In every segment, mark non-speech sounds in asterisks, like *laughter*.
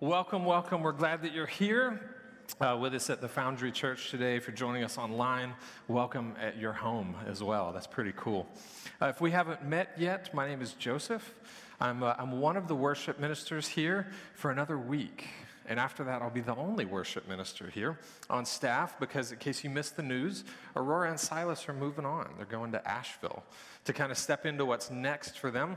Welcome, welcome. We're glad that you're here uh, with us at the Foundry Church today. If you're joining us online, welcome at your home as well. That's pretty cool. Uh, if we haven't met yet, my name is Joseph. I'm, uh, I'm one of the worship ministers here for another week. And after that, I'll be the only worship minister here on staff because, in case you missed the news, Aurora and Silas are moving on. They're going to Asheville to kind of step into what's next for them.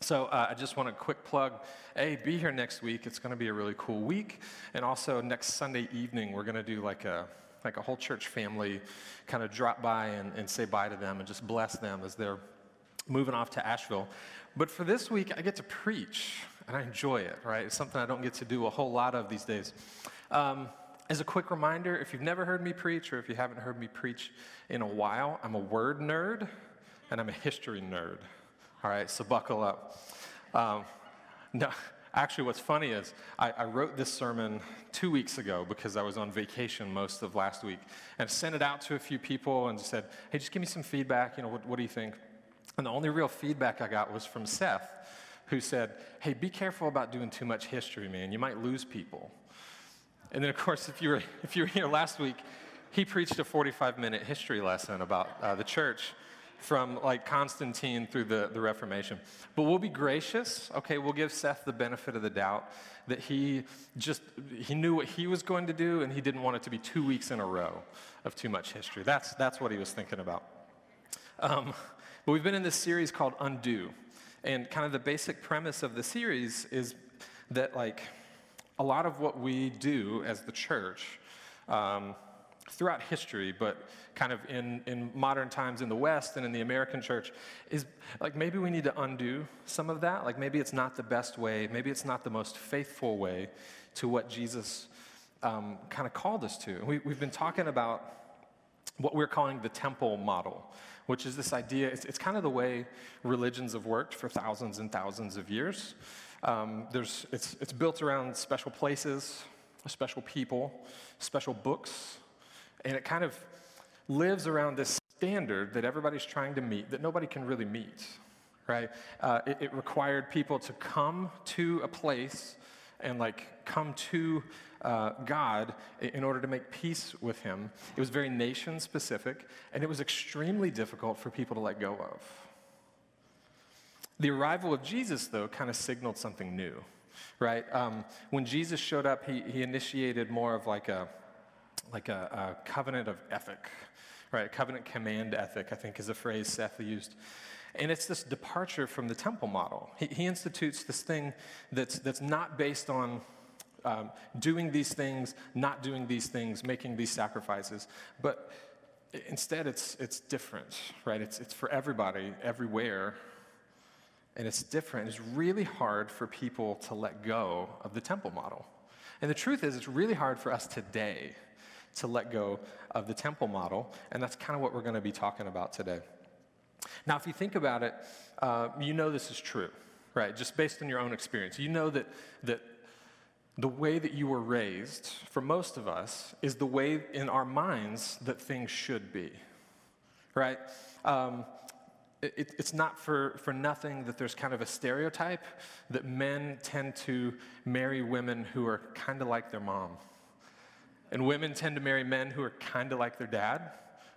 So uh, I just want a quick plug. A, be here next week. It's going to be a really cool week. And also next Sunday evening, we're going to do like a like a whole church family kind of drop by and, and say bye to them and just bless them as they're moving off to Asheville. But for this week, I get to preach, and I enjoy it, right? It's something I don't get to do a whole lot of these days. Um, as a quick reminder, if you've never heard me preach or if you haven't heard me preach in a while, I'm a word nerd and I'm a history nerd. All right, so buckle up. Um, no, actually, what's funny is I, I, wrote this sermon two weeks ago because I was on vacation most of last week and sent it out to a few people and said, hey, just give me some feedback. You know, what, what do you think? And the only real feedback I got was from Seth, who said, hey, be careful about doing too much history, man. You might lose people. And then, of course, if you were, if you were here last week, he preached a 45 minute history lesson about uh, the church from like Constantine through the, the Reformation. But we'll be gracious, okay? We'll give Seth the benefit of the doubt that he just, he knew what he was going to do and he didn't want it to be two weeks in a row of too much history. That's, that's what he was thinking about. Um, but we've been in this series called Undo. And kind of the basic premise of the series is that like a lot of what we do as the church, um, throughout history, but kind of in, in modern times in the West and in the American church, is like maybe we need to undo some of that. Like maybe it's not the best way, maybe it's not the most faithful way to what Jesus um, kind of called us to. We, we've been talking about what we're calling the temple model, which is this idea, it's, it's kind of the way religions have worked for thousands and thousands of years. Um, there's, it's, it's built around special places, special people, special books, and it kind of lives around this standard that everybody's trying to meet that nobody can really meet, right? Uh, it, it, required people to come to a place and like come to uh, God in order to make peace with Him. It was very nation specific, and it was extremely difficult for people to let go of. The arrival of Jesus, though, kind of signaled something new, right? Um, when Jesus showed up, he, he initiated more of like a like a, a covenant of ethic, right? Covenant command ethic, I think is a phrase Seth used. And it's this departure from the temple model. He, he institutes this thing that's, that's not based on um, doing these things, not doing these things, making these sacrifices, but instead it's, it's different, right? It's, it's for everybody, everywhere, and it's different. It's really hard for people to let go of the temple model. And the truth is, it's really hard for us today to let go of the temple model, and that's kind of what we're going to be talking about today. Now, if you think about it, uh, you know this is true, right? Just based on your own experience. You know that, that the way that you were raised, for most of us, is the way in our minds that things should be, right? Um, it, it's not for, for nothing that there's kind of a stereotype that men tend to marry women who are kind of like their mom and women tend to marry men who are kind of like their dad.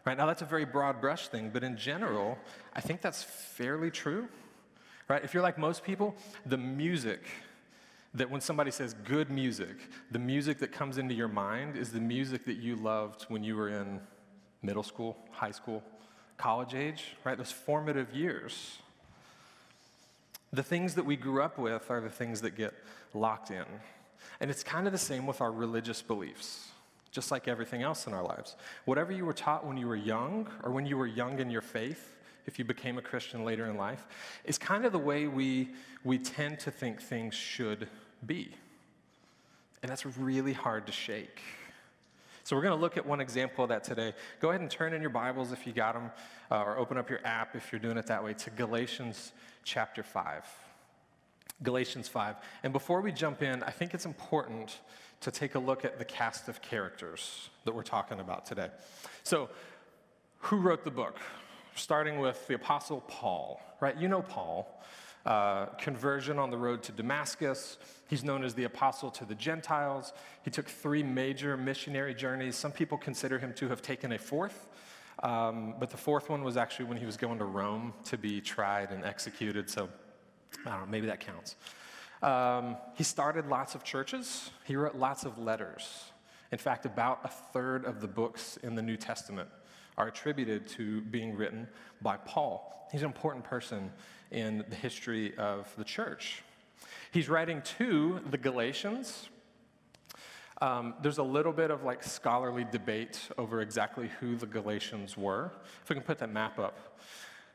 Right now, that's a very broad brush thing, but in general, I think that's fairly true. Right? If you're like most people, the music that when somebody says good music, the music that comes into your mind is the music that you loved when you were in middle school, high school, college age, right? Those formative years. The things that we grew up with are the things that get locked in. And it's kind of the same with our religious beliefs just like everything else in our lives. Whatever you were taught when you were young, or when you were young in your faith, if you became a Christian later in life, is kind of the way we, we tend to think things should be. And that's really hard to shake. So, we're going to look at one example of that today. Go ahead and turn in your Bibles if you got them, uh, or open up your app if you're doing it that way to Galatians chapter 5. Galatians 5. And before we jump in, I think it's important to take a look at the cast of characters that we're talking about today. So, who wrote the book? Starting with the Apostle Paul, right? You know Paul. uh, conversion on the road to Damascus. He's known as the apostle to the Gentiles. He took three major missionary journeys. Some people consider him to have taken a fourth, um, but the fourth one was actually when he was going to Rome to be tried and executed. So I don't know, maybe that counts. Um, he started lots of churches, he wrote lots of letters. In fact, about a third of the books in the New Testament are attributed to being written by Paul. He's an important person in the history of the church. He's writing to the Galatians. Um, there's a little bit of like scholarly debate over exactly who the Galatians were. If we can put that map up.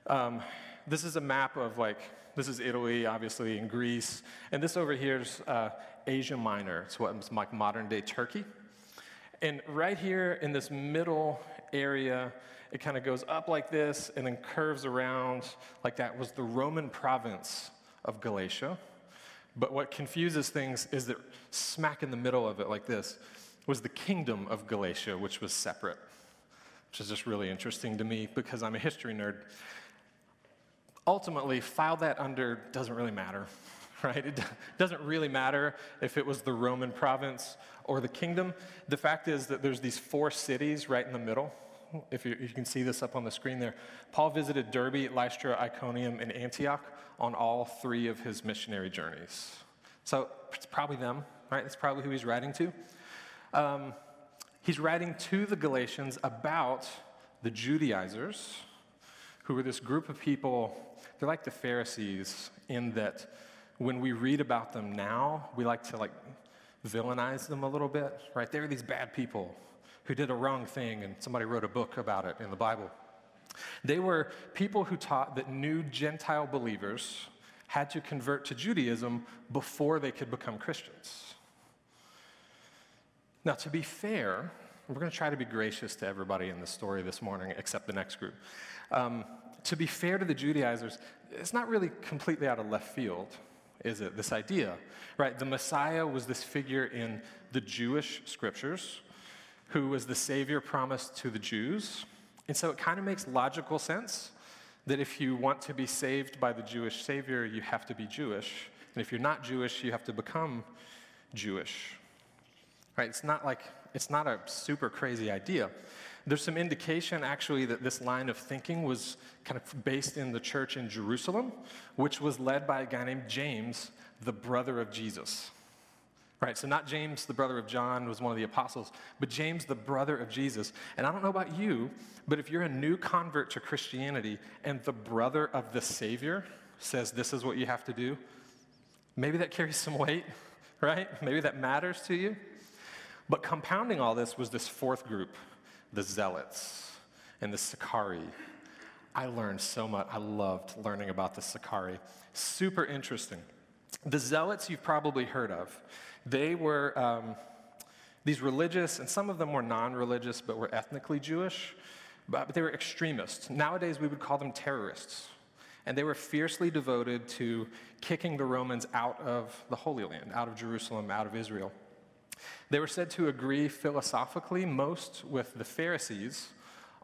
Um, this is a map of like, this is Italy, obviously, and Greece. And this over here is uh, Asia Minor. It's what's like modern day Turkey. And right here in this middle area, it kind of goes up like this and then curves around like that was the Roman province of Galatia. But what confuses things is that smack in the middle of it, like this, was the kingdom of Galatia, which was separate, which is just really interesting to me because I'm a history nerd. Ultimately, file that under doesn't really matter, *laughs* right? It doesn't really matter if it was the Roman province or the kingdom. The fact is that there's these four cities right in the middle if you, you, can see this up on the screen there. Paul visited Derbe, Lystra, Iconium, and Antioch on all three of his missionary journeys. So it's probably them, right? That's probably who he's writing to. Um, he's writing to the Galatians about the Judaizers, who were this group of people, they're like the Pharisees in that when we read about them now, we like to like villainize them a little bit, right? They're these bad people who did a wrong thing, and somebody wrote a book about it in the Bible. They were people who taught that new Gentile believers had to convert to Judaism before they could become Christians. Now, to be fair, we're going to try to be gracious to everybody in the story this morning, except the next group. Um, to be fair to the Judaizers, it's not really completely out of left field, is it? This idea, right? The Messiah was this figure in the Jewish scriptures who was the Savior promised to the Jews. And so it kind of makes logical sense that if you want to be saved by the Jewish Savior, you have to be Jewish. And if you're not Jewish, you have to become Jewish. Right? It's not like, it's not a super crazy idea. There's some indication actually that this line of thinking was kind of based in the church in Jerusalem, which was led by a guy named James, the brother of Jesus. Right, so not James, the brother of John, was one of the apostles, but James, the brother of Jesus. And I don't know about you, but if you're a new convert to Christianity and the brother of the Savior says this is what you have to do, maybe that carries some weight, *laughs* right? Maybe that matters to you. But compounding all this was this fourth group, the Zealots and the Sicarii. I learned so much. I loved learning about the Sicarii. Super interesting. The Zealots you've probably heard of. They were um, these religious, and some of them were non religious but were ethnically Jewish, but they were extremists. Nowadays, we would call them terrorists. And they were fiercely devoted to kicking the Romans out of the Holy Land, out of Jerusalem, out of Israel. They were said to agree philosophically most with the Pharisees,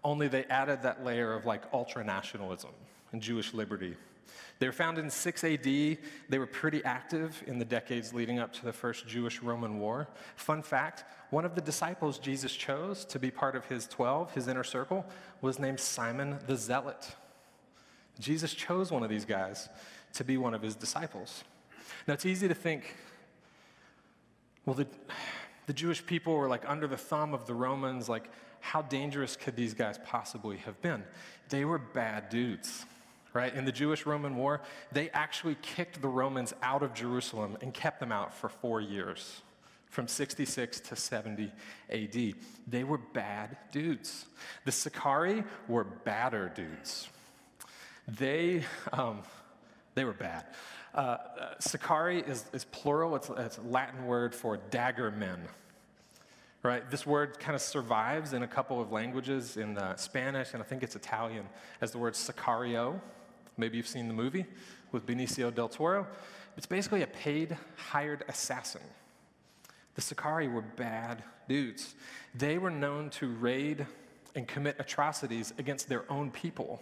only they added that layer of like ultra nationalism and Jewish liberty they were founded in 6 AD. They were pretty active in the decades leading up to the first Jewish Roman War. Fun fact one of the disciples Jesus chose to be part of his 12, his inner circle, was named Simon the Zealot. Jesus chose one of these guys to be one of his disciples. Now, it's easy to think, well, the, the Jewish people were like under the thumb of the Romans. Like, how dangerous could these guys possibly have been? They were bad dudes right? In the Jewish Roman War, they actually kicked the Romans out of Jerusalem and kept them out for four years, from 66 to 70 AD. They were bad dudes. The Sicarii were badder dudes. They, um, they were bad. Uh, uh, Sicarii is, is plural, it's, it's a Latin word for dagger men right? This word kind of survives in a couple of languages, in uh, Spanish and I think it's Italian, as the word sicario, Maybe you've seen the movie with Benicio del Toro. It's basically a paid, hired assassin. The Sicarii were bad dudes. They were known to raid and commit atrocities against their own people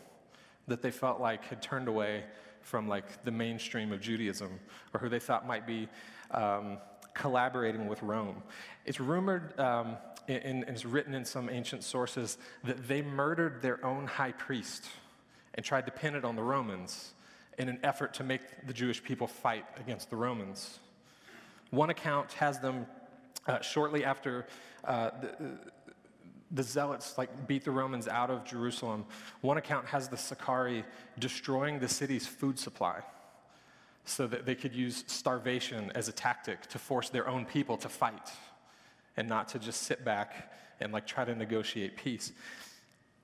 that they felt like had turned away from like the mainstream of Judaism or who they thought might be um, collaborating with Rome. It's rumored, um, and it's written in some ancient sources, that they murdered their own high priest and tried to pin it on the Romans in an effort to make the Jewish people fight against the Romans. One account has them uh, shortly after uh, the, the zealots like beat the Romans out of Jerusalem. One account has the Sicarii destroying the city's food supply so that they could use starvation as a tactic to force their own people to fight and not to just sit back and like try to negotiate peace.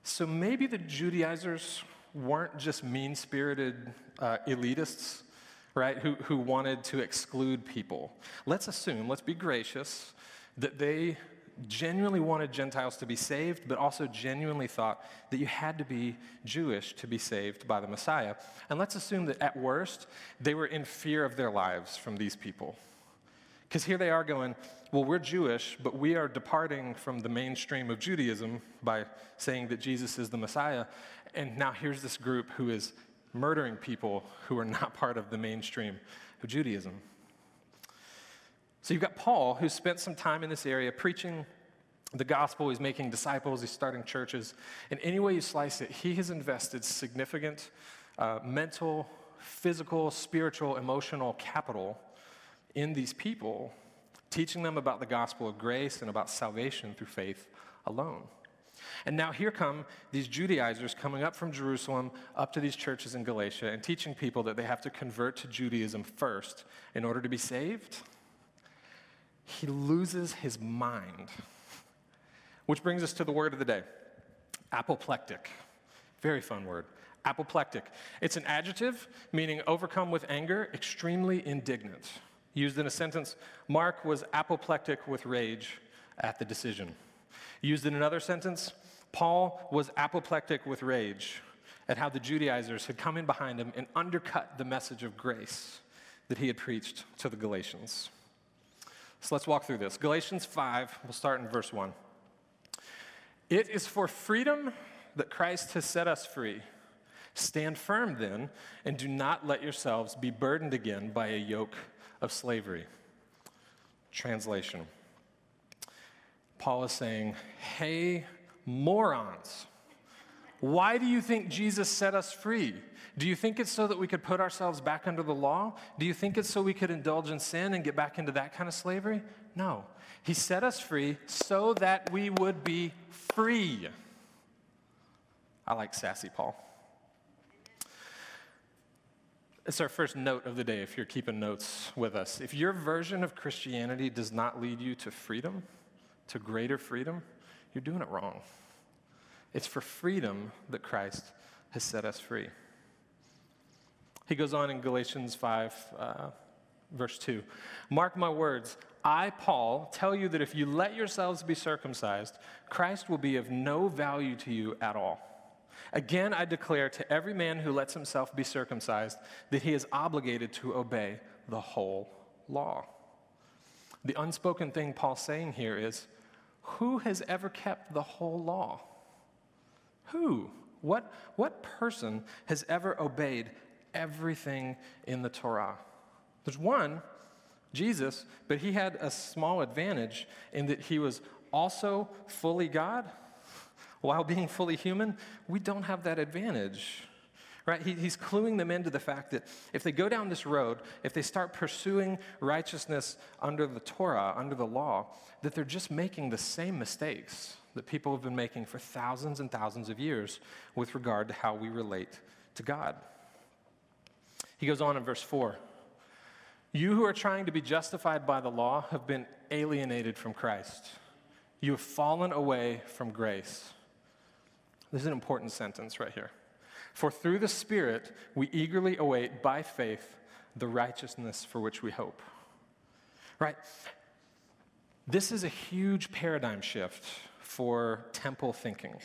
So maybe the Judaizers weren't just mean spirited uh, elitists, right, who, who wanted to exclude people. Let's assume, let's be gracious, that they genuinely wanted Gentiles to be saved, but also genuinely thought that you had to be Jewish to be saved by the Messiah. And let's assume that at worst, they were in fear of their lives from these people. Because here they are going, well, we're Jewish, but we are departing from the mainstream of Judaism by saying that Jesus is the Messiah. And now here's this group who is murdering people who are not part of the mainstream of Judaism. So you've got Paul, who spent some time in this area preaching the gospel, he's making disciples, he's starting churches. And any way you slice it, he has invested significant uh, mental, physical, spiritual, emotional capital in these people, teaching them about the gospel of grace and about salvation through faith alone. And now here come these Judaizers coming up from Jerusalem up to these churches in Galatia and teaching people that they have to convert to Judaism first in order to be saved he loses his mind. Which brings us to the word of the day apoplectic. Very fun word. Apoplectic. It's an adjective meaning overcome with anger, extremely indignant. Used in a sentence, Mark was apoplectic with rage at the decision. Used in another sentence, Paul was apoplectic with rage at how the Judaizers had come in behind him and undercut the message of grace that he had preached to the Galatians. So let's walk through this. Galatians 5, we'll start in verse 1. It is for freedom that Christ has set us free. Stand firm then, and do not let yourselves be burdened again by a yoke of slavery. Translation Paul is saying, Hey, morons, why do you think Jesus set us free? Do you think it's so that we could put ourselves back under the law? Do you think it's so we could indulge in sin and get back into that kind of slavery? No. He set us free so that we would be free. I like sassy Paul. It's our first note of the day if you're keeping notes with us. If your version of Christianity does not lead you to freedom, to greater freedom, you're doing it wrong. It's for freedom that Christ has set us free. He goes on in Galatians 5, uh, verse 2 Mark my words, I, Paul, tell you that if you let yourselves be circumcised, Christ will be of no value to you at all. Again, I declare to every man who lets himself be circumcised that he is obligated to obey the whole law. The unspoken thing Paul's saying here is who has ever kept the whole law? Who? What, what person has ever obeyed everything in the Torah. There's one, Jesus, but he had a small advantage in that he was also fully God while being fully human. We don't have that advantage. Right? He, he's cluing them into the fact that if they go down this road, if they start pursuing righteousness under the Torah, under the law, that they're just making the same mistakes that people have been making for thousands and thousands of years with regard to how we relate to God. He goes on in verse 4 You who are trying to be justified by the law have been alienated from Christ. You have fallen away from grace. This is an important sentence right here. For through the Spirit we eagerly await by faith the righteousness for which we hope. Right? This is a huge paradigm shift for temple thinking.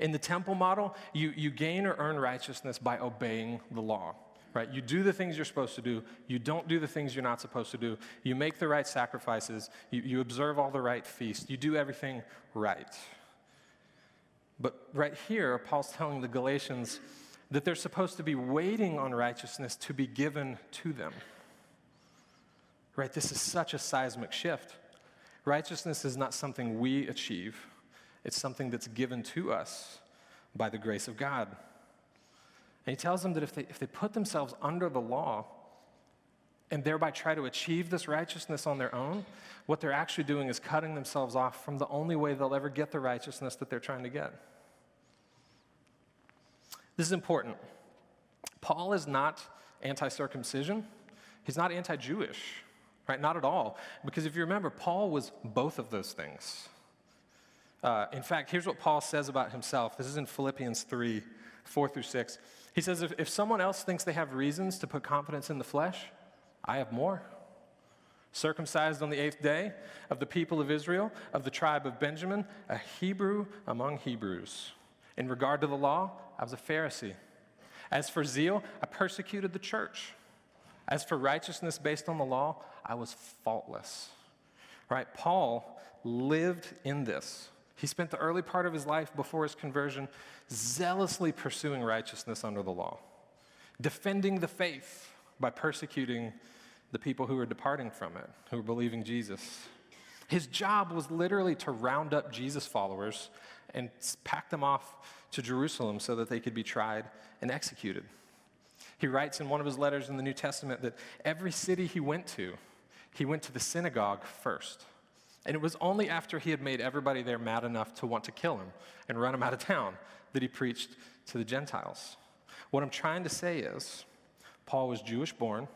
In the temple model, you, you gain or earn righteousness by obeying the law right? You do the things you're supposed to do. You don't do the things you're not supposed to do. You make the right sacrifices. You, you observe all the right feasts. You do everything right. But right here, Paul's telling the Galatians that they're supposed to be waiting on righteousness to be given to them. Right? This is such a seismic shift. Righteousness is not something we achieve, it's something that's given to us by the grace of God. And he tells them that if they, if they put themselves under the law and thereby try to achieve this righteousness on their own, what they're actually doing is cutting themselves off from the only way they'll ever get the righteousness that they're trying to get. This is important. Paul is not anti circumcision, he's not anti Jewish, right? Not at all. Because if you remember, Paul was both of those things. Uh, in fact, here's what Paul says about himself. This is in Philippians 3 4 through 6. He says, if, if someone else thinks they have reasons to put confidence in the flesh, I have more. Circumcised on the eighth day of the people of Israel, of the tribe of Benjamin, a Hebrew among Hebrews. In regard to the law, I was a Pharisee. As for zeal, I persecuted the church. As for righteousness based on the law, I was faultless. Right? Paul lived in this. He spent the early part of his life before his conversion zealously pursuing righteousness under the law, defending the faith by persecuting the people who were departing from it, who were believing Jesus. His job was literally to round up Jesus followers and pack them off to Jerusalem so that they could be tried and executed. He writes in one of his letters in the New Testament that every city he went to, he went to the synagogue first. And it was only after he had made everybody there mad enough to want to kill him and run him out of town that he preached to the Gentiles. What I'm trying to say is, Paul was Jewish born,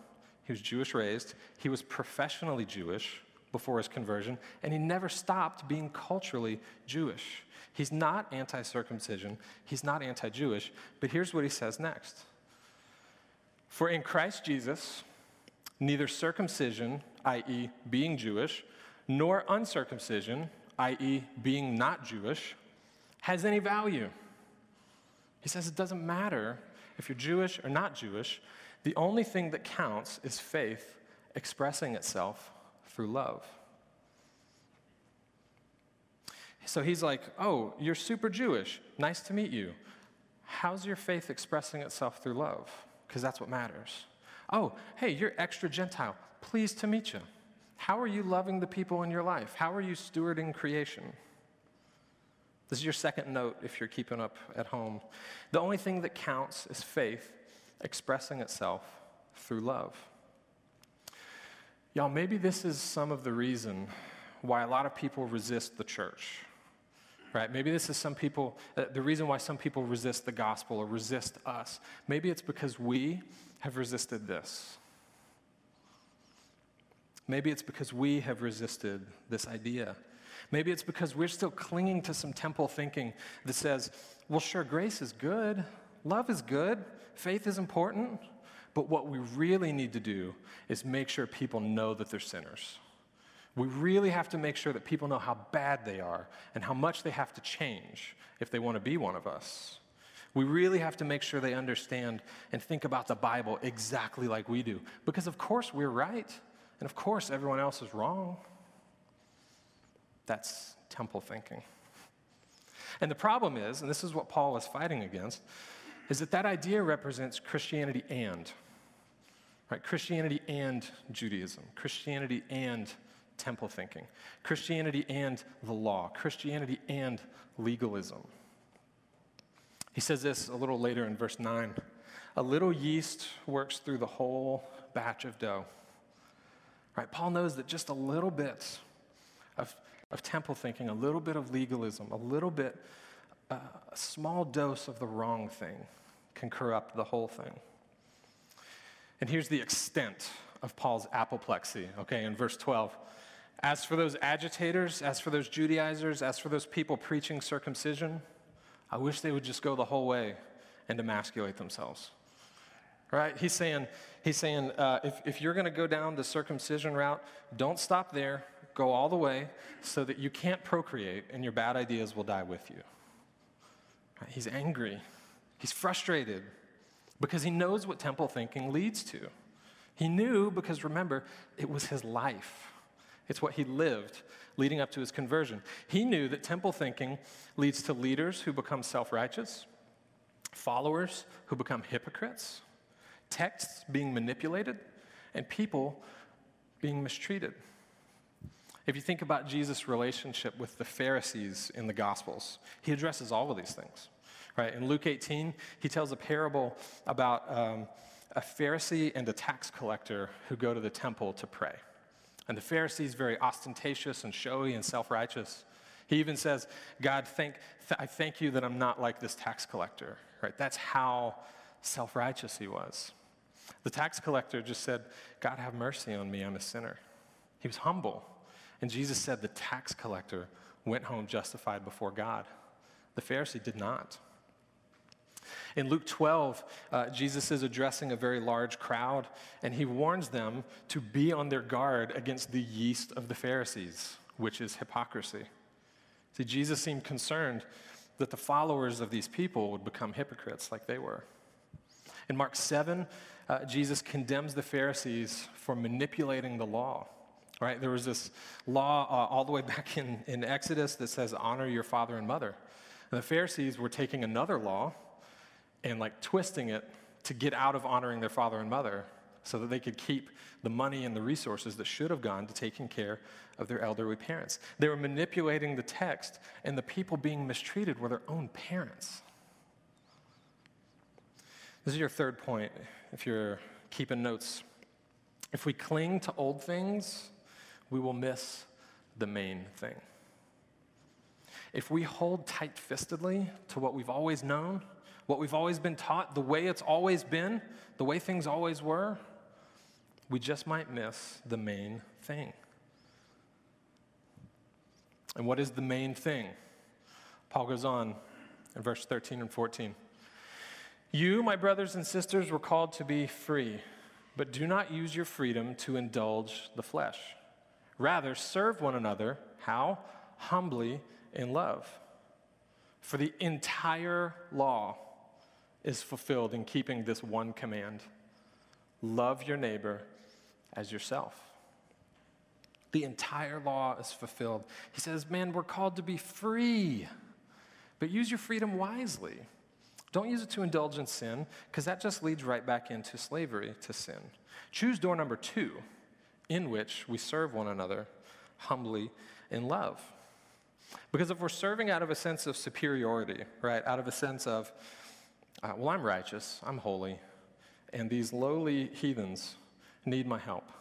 he was Jewish raised, he was professionally Jewish before his conversion, and he never stopped being culturally Jewish. He's not anti circumcision, he's not anti Jewish, but here's what he says next For in Christ Jesus, neither circumcision, i.e., being Jewish, nor uncircumcision, i.e., being not Jewish, has any value. He says it doesn't matter if you're Jewish or not Jewish. The only thing that counts is faith expressing itself through love. So he's like, Oh, you're super Jewish. Nice to meet you. How's your faith expressing itself through love? Because that's what matters. Oh, hey, you're extra Gentile. Pleased to meet you. How are you loving the people in your life? How are you stewarding creation? This is your second note if you're keeping up at home. The only thing that counts is faith expressing itself through love. Y'all, maybe this is some of the reason why a lot of people resist the church. Right? Maybe this is some people, uh, the reason why some people resist the gospel or resist us. Maybe it's because we have resisted this. Maybe it's because we have resisted this idea. Maybe it's because we're still clinging to some temple thinking that says, well, sure, grace is good, love is good, faith is important, but what we really need to do is make sure people know that they're sinners. We really have to make sure that people know how bad they are and how much they have to change if they want to be one of us. We really have to make sure they understand and think about the Bible exactly like we do. Because, of course, we're right. And of course, everyone else is wrong. That's temple thinking. And the problem is, and this is what Paul is fighting against, is that that idea represents Christianity and, right? Christianity and Judaism, Christianity and temple thinking, Christianity and the law, Christianity and legalism. He says this a little later in verse 9 A little yeast works through the whole batch of dough. Right? Paul knows that just a little bit of, of temple thinking, a little bit of legalism, a little bit, uh, a small dose of the wrong thing can corrupt the whole thing. And here's the extent of Paul's apoplexy, okay, in verse 12. As for those agitators, as for those Judaizers, as for those people preaching circumcision, I wish they would just go the whole way and emasculate themselves right? He's saying, he's saying uh, if, if you're going to go down the circumcision route, don't stop there. Go all the way so that you can't procreate and your bad ideas will die with you. Right? He's angry. He's frustrated because he knows what temple thinking leads to. He knew because remember, it was his life. It's what he lived leading up to his conversion. He knew that temple thinking leads to leaders who become self righteous followers who become hypocrites, texts being manipulated, and people being mistreated. If you think about Jesus' relationship with the Pharisees in the Gospels, he addresses all of these things. Right? In Luke 18, he tells a parable about um, a Pharisee and a tax collector who go to the temple to pray. And the Pharisee is very ostentatious and showy and self righteous. He even says, God, thank, th- I thank you that I'm not like this tax collector. Right? That's how self righteous he was. The tax collector just said, God, have mercy on me, I'm a sinner. He was humble. And Jesus said the tax collector went home justified before God. The Pharisee did not. In Luke 12, uh, Jesus is addressing a very large crowd, and he warns them to be on their guard against the yeast of the Pharisees, which is hypocrisy. See, Jesus seemed concerned that the followers of these people would become hypocrites like they were. In Mark 7, uh, Jesus condemns the Pharisees for manipulating the law. Right? There was this law uh, all the way *laughs* back in, in Exodus that says, honor your father and mother. And the Pharisees were taking another law and like twisting it to get out of honoring their father and mother so that they could keep the money and the resources that should have gone to taking care of their elderly parents. They were manipulating the text, and the people being mistreated were their own parents. This is your third point if you're keeping notes. If we cling to old things, we will miss the main thing. If we hold tight fistedly to what we've always known, what we've always been taught, the way it's always been, the way things always were, we just might miss the main thing. And what is the main thing? Paul goes on in verse 13 and 14. You, my brothers and sisters, were called to be free, but do not use your freedom to indulge the flesh. Rather, serve one another. How? Humbly in love. For the entire law is fulfilled in keeping this one command love your neighbor as yourself. The entire law is fulfilled. He says, Man, we're called to be free, but use your freedom wisely. Don't use it to indulge in sin, because that just leads right back into slavery to sin. Choose door number two, in which we serve one another humbly in love. Because if we're serving out of a sense of superiority, right, out of a sense of, uh, well, I'm righteous, I'm holy, and these lowly heathens need my help. *laughs*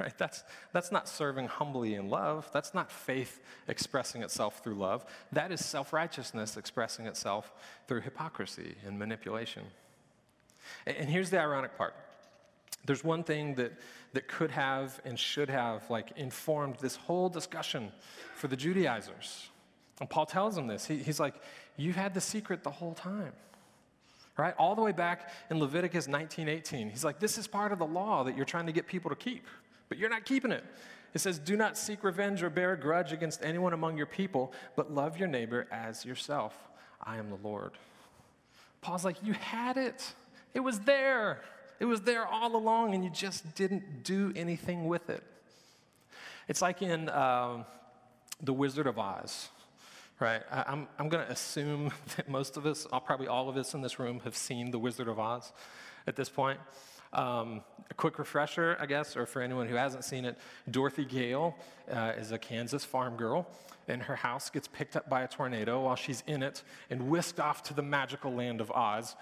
Right? That's, that's not serving humbly in love. That's not faith expressing itself through love. That is self righteousness expressing itself through hypocrisy and manipulation. And, and here's the ironic part there's one thing that, that could have and should have like informed this whole discussion for the Judaizers. And Paul tells them this. He, he's like, you had the secret the whole time. Right? All the way back in Leviticus 19:18. He's like, this is part of the law that you're trying to get people to keep, but you're not keeping it. It says, Do not seek revenge or bear a grudge against anyone among your people, but love your neighbor as yourself. I am the Lord. Paul's like, You had it, it was there. It was there all along, and you just didn't do anything with it. It's like in uh, The Wizard of Oz right? I, am I'm, I'm going to assume *laughs* that most of us, probably all of us in this room, have seen The Wizard of Oz at this point. Um, a quick refresher, I guess, or for anyone who hasn't seen it, Dorothy Gale uh, is a Kansas farm girl, and her house gets picked up by a tornado while she's in it and whisked off to the magical land of Oz,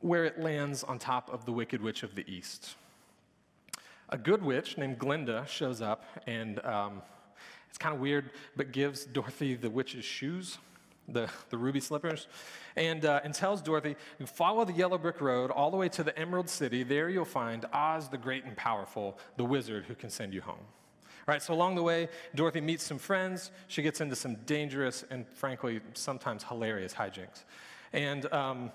where it lands on top of the Wicked Witch of the East. A good witch named Glinda shows up and um, it's kind of weird, but gives Dorothy the witch's shoes, the, the ruby slippers, and, uh, and tells Dorothy, follow the yellow brick road all the way to the Emerald City. There you'll find Oz the Great and Powerful, the wizard who can send you home. All right, so along the way, Dorothy meets some friends. She gets into some dangerous and, frankly, sometimes hilarious hijinks. And um,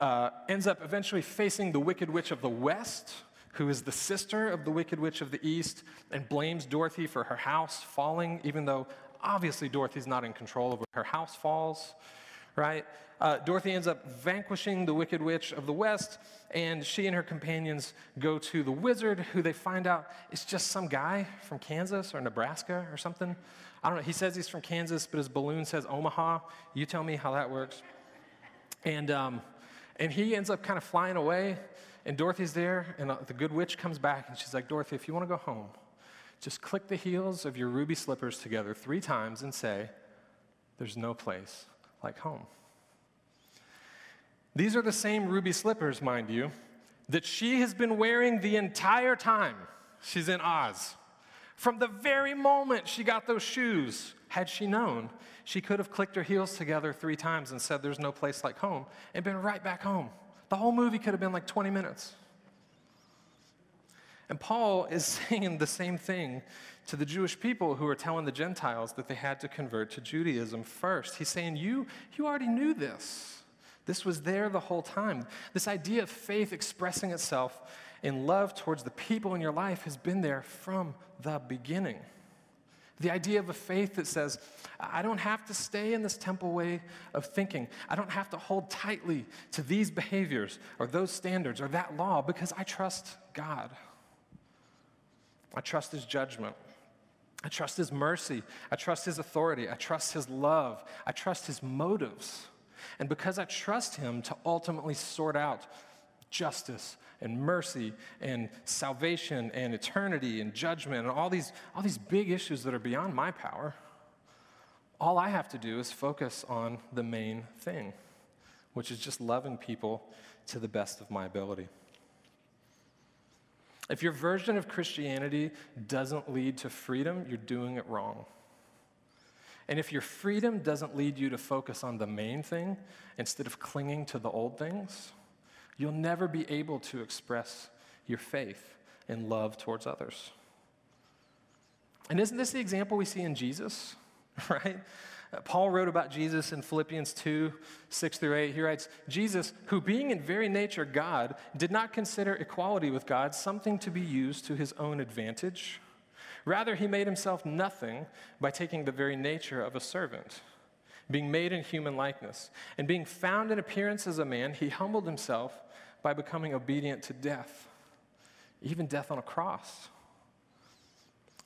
uh, ends up eventually facing the Wicked Witch of the West, who is the sister of the Wicked Witch of the East and blames Dorothy for her house falling, even though obviously Dorothy's not in control of where her house falls, right? Uh, Dorothy ends up vanquishing the Wicked Witch of the West, and she and her companions go to the wizard, who they find out is just some guy from Kansas or Nebraska or something. I don't know. He says he's from Kansas, but his balloon says Omaha. You tell me how that works. And, um, and he ends up kind of flying away, and Dorothy's there, and uh, the good witch comes back, and she's like, Dorothy, if you want to go home, just click the heels of your ruby slippers together three times and say, There's no place like home. These are the same ruby slippers, mind you, that she has been wearing the entire time she's in Oz. From the very moment she got those shoes, had she known, she could have clicked her heels together three times and said, There's no place like home, and been right back home. The whole movie could have been like 20 minutes. And Paul is *laughs* saying the same thing to the Jewish people who are telling the Gentiles that they had to convert to Judaism first. He's saying, You, you already knew this. This was there the whole time. This idea of faith expressing itself in love towards the people in your life has been there from the beginning. The idea of a faith that says, I don't have to stay in this temple way of thinking. I don't have to hold tightly to these behaviors or those standards or that law because I trust God. I trust His judgment. I trust His mercy. I trust His authority. I trust His love. I trust His motives. And because I trust Him to ultimately sort out justice and mercy and salvation and eternity and judgment and all these, all these big issues that are beyond my power, all I have to do is focus on the main thing, which is just loving people to the best of my ability. If your version of Christianity doesn't lead to freedom, you're doing it wrong. And if your freedom doesn't lead you to focus on the main thing instead of clinging to the old things, you'll never be able to express your faith and love towards others. And isn't this the example we see in Jesus? *laughs* Right? Uh, Paul wrote about Jesus in Philippians 2 6 through 8. He writes, Jesus, who being in very nature God, did not consider equality with God something to be used to his own advantage. Rather, he made himself nothing by taking the very nature of a servant, being made in human likeness. And being found in appearance as a man, he humbled himself by becoming obedient to death, even death on a cross.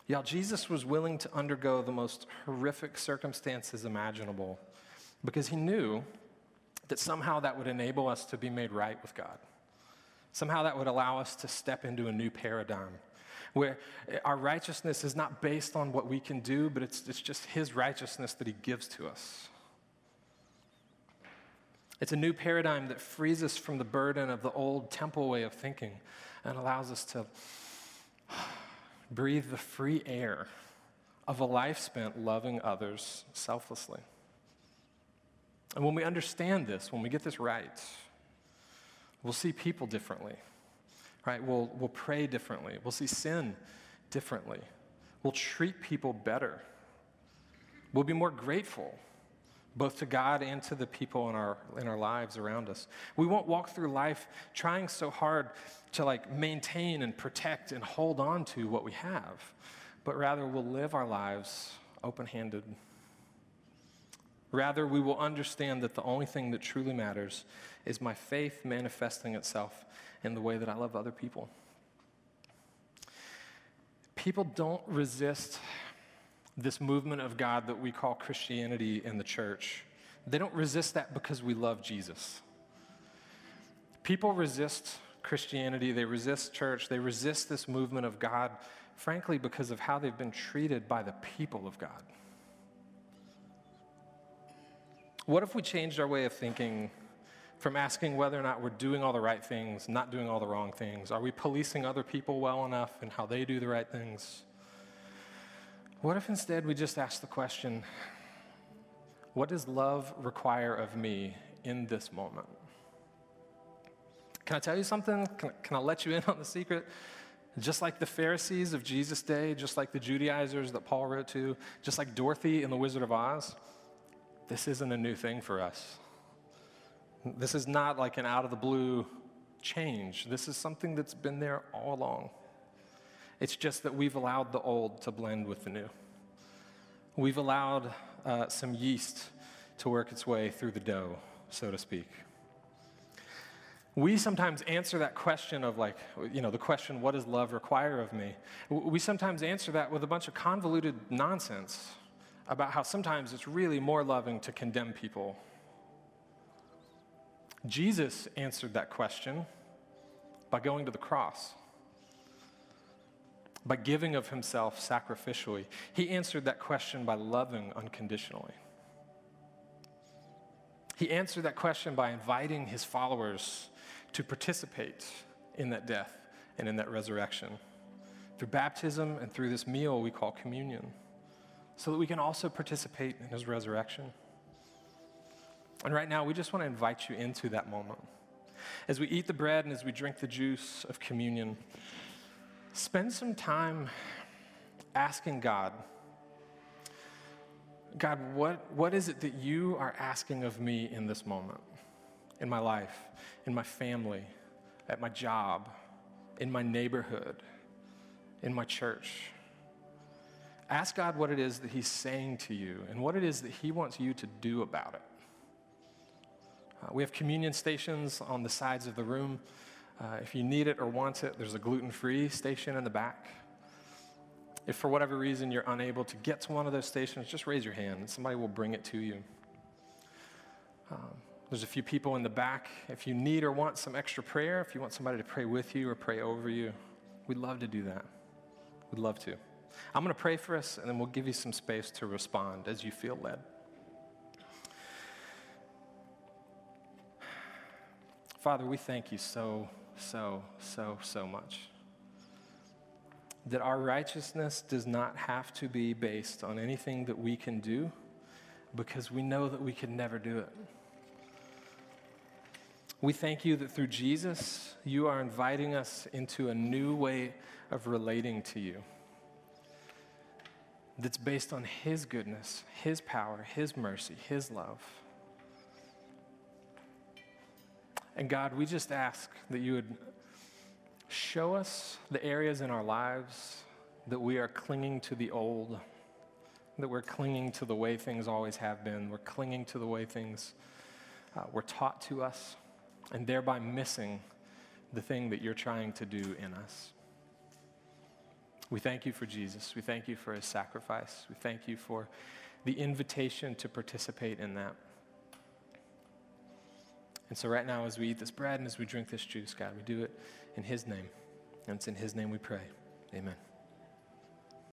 Y'all, Jesus was willing to undergo the most horrific circumstances imaginable because he knew that somehow that would enable us to be made right with God. Somehow that would allow us to step into a new paradigm where our righteousness is not based on what we can do, but it's, it's just his righteousness that he gives to us. It's a new paradigm that frees us from the burden of the old temple way of thinking and allows us to *sighs* breathe the free air of a life spent loving others selflessly. And when we understand this, when we get this right, we'll see people differently, right? We'll, we'll pray differently. We'll see sin differently. We'll treat people better. We'll be more grateful both to God and to the people in our, in our lives around us. We won't walk through life trying so hard to like maintain and protect and hold on to what we have, but rather we'll live our lives open handed. Rather, we will understand that the only thing that truly matters is my faith manifesting itself in the way that I love other people. People don't resist this movement of God that we call Christianity in the church, they don't resist that because we love Jesus. People resist Christianity, they resist church, they resist this movement of God, frankly, because of how they've been treated by the people of God. What if we changed our way of thinking from asking whether or not we're doing all the right things, not doing all the wrong things? Are we policing other people well enough and how they do the right things? What if instead we just ask the question, what does love require of me in this moment? Can I tell you something? Can, can I let you in *laughs* on the secret? Just like the Pharisees of Jesus' day, just like the Judaizers that Paul wrote to, just like Dorothy in The Wizard of Oz, this isn't a new thing for us. This is not like an out of the blue change. This is something that's been there all along. It's just that we've allowed the old to blend with the new. We've allowed uh, some yeast to work its way through the dough, so to speak. We sometimes answer that question of, like, you know, the question, what does love require of me? We sometimes answer that with a bunch of convoluted nonsense about how sometimes it's really more loving to condemn people. Jesus answered that question by going to the cross, by giving of himself sacrificially. He answered that question by loving unconditionally. He answered that question by inviting his followers to participate in that death and in that resurrection through baptism and through this meal we call communion, so that we can also participate in his resurrection. And right now, we just want to invite you into that moment. As we eat the bread and as we drink the juice of communion, spend some time asking God, God, what, what is it that you are asking of me in this moment, in my life, in my family, at my job, in my neighborhood, in my church? Ask God what it is that He's saying to you and what it is that He wants you to do about it. Uh, we have communion stations on the sides of the room. Uh, if you need it or want it, there's a gluten free station in the back. If for whatever reason you're unable to get to one of those stations, just raise your hand and somebody will bring it to you. Um, there's a few people in the back. If you need or want some extra prayer, if you want somebody to pray with you or pray over you, we'd love to do that. We'd love to. I'm going to pray for us, and then we'll give you some space to respond as you feel led. Father, we thank you so, so, so, so much. That our righteousness does not have to be based on anything that we can do because we know that we can never do it. We thank you that through Jesus, you are inviting us into a new way of relating to you that's based on His goodness, His power, His mercy, His love. And God, we just ask that you would show us the areas in our lives that we are clinging to the old, that we're clinging to the way things always have been, we're clinging to the way things uh, were taught to us, and thereby missing the thing that you're trying to do in us. We thank you for Jesus. We thank you for his sacrifice. We thank you for the invitation to participate in that. And so, right now, as we eat this bread and as we drink this juice, God, we do it in His name. And it's in His name we pray. Amen.